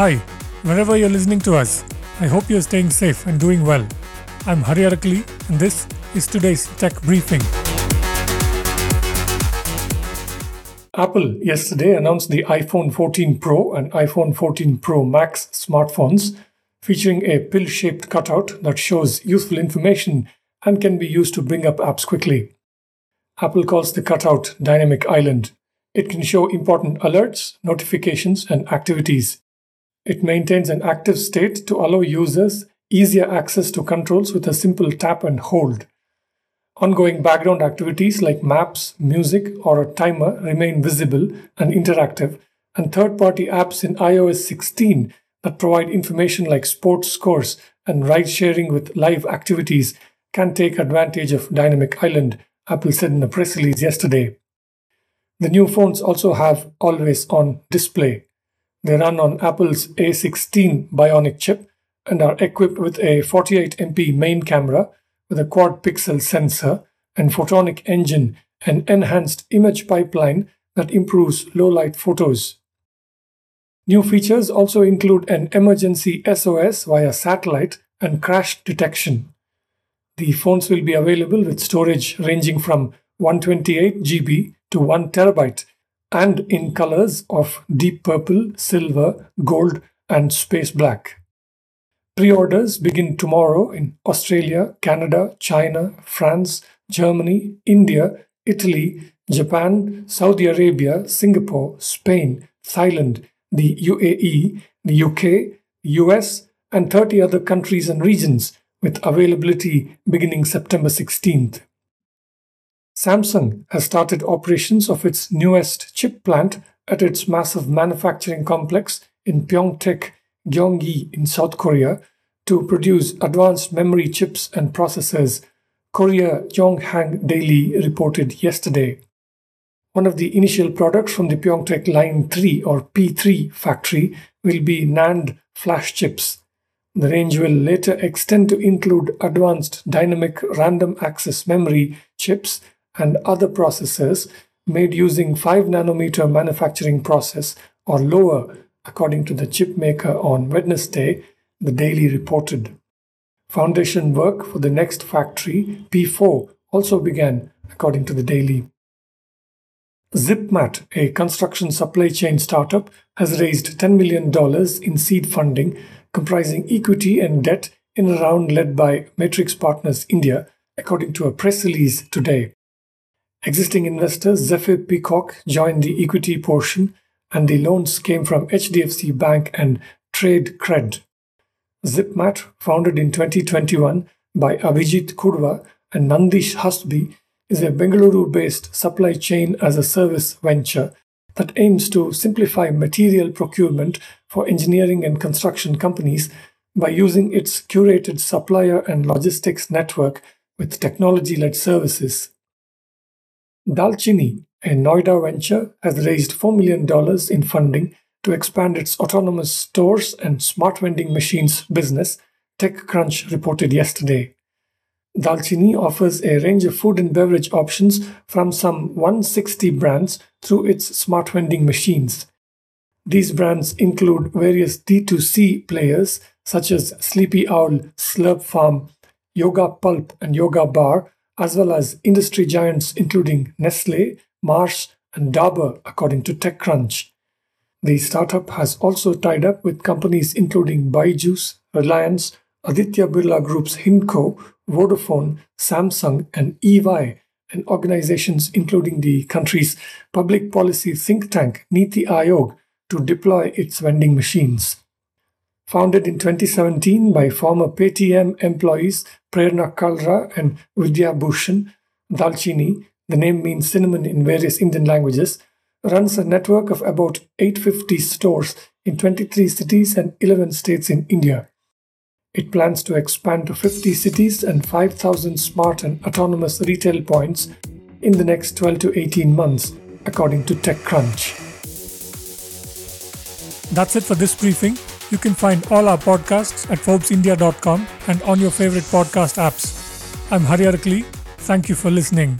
Hi, wherever you're listening to us, I hope you're staying safe and doing well. I'm Hari Arakali, and this is today's tech briefing. Apple yesterday announced the iPhone 14 Pro and iPhone 14 Pro Max smartphones featuring a pill shaped cutout that shows useful information and can be used to bring up apps quickly. Apple calls the cutout Dynamic Island. It can show important alerts, notifications, and activities. It maintains an active state to allow users easier access to controls with a simple tap and hold. Ongoing background activities like maps, music, or a timer remain visible and interactive, and third party apps in iOS 16 that provide information like sports scores and ride sharing with live activities can take advantage of Dynamic Island, Apple said in a press release yesterday. The new phones also have always on display. They run on Apple's A16 Bionic chip and are equipped with a 48MP main camera with a quad pixel sensor and photonic engine and enhanced image pipeline that improves low light photos. New features also include an emergency SOS via satellite and crash detection. The phones will be available with storage ranging from 128 GB to 1 terabyte and in colors of deep purple, silver, gold, and space black. Pre orders begin tomorrow in Australia, Canada, China, France, Germany, India, Italy, Japan, Saudi Arabia, Singapore, Spain, Thailand, the UAE, the UK, US, and 30 other countries and regions, with availability beginning September 16th. Samsung has started operations of its newest chip plant at its massive manufacturing complex in Pyeongtaek, Gyeonggi in South Korea to produce advanced memory chips and processors, Korea Yonhap Daily reported yesterday. One of the initial products from the Pyeongtaek Line 3 or P3 factory will be NAND flash chips. The range will later extend to include advanced dynamic random access memory chips and other processors made using 5 nanometer manufacturing process or lower, according to the chip maker on Wednesday, the Daily reported. Foundation work for the next factory, P4, also began, according to the Daily. ZipMat, a construction supply chain startup, has raised $10 million in seed funding comprising equity and debt in a round led by Matrix Partners India, according to a press release today. Existing investors Zephyr Peacock joined the equity portion, and the loans came from HDFC Bank and TradeCred. ZipMat, founded in 2021 by Abhijit Kudva and Nandish Hastby, is a Bengaluru based supply chain as a service venture that aims to simplify material procurement for engineering and construction companies by using its curated supplier and logistics network with technology led services. Daalchini, a Noida venture, has raised $4 million in funding to expand its autonomous stores and smart vending machines business, TechCrunch reported yesterday. Daalchini offers a range of food and beverage options from some 160 brands through its smart vending machines. These brands include various D2C players such as Sleepy Owl, Slurrp Farm, Yoga Pulp, and Yoga Bar, as well as industry giants including Nestle, Mars, and Dabur, according to TechCrunch. The startup has also tied up with companies including Byju's, Reliance, Aditya Birla Group's Hindalco, Vodafone, Samsung, and EY, and organizations including the country's public policy think tank Niti Aayog to deploy its vending machines. Founded in 2017 by former Paytm employees Prerna Kalra and Vidya Bhushan, Daalchini, the name means cinnamon in various Indian languages, runs a network of about 850 stores in 23 cities and 11 states in India. It plans to expand to 50 cities and 5,000 smart and autonomous retail points in the next 12 to 18 months, according to TechCrunch. That's it for this briefing. You can find all our podcasts at ForbesIndia.com and on your favorite podcast apps. I'm Hari Arakali. Thank you for listening.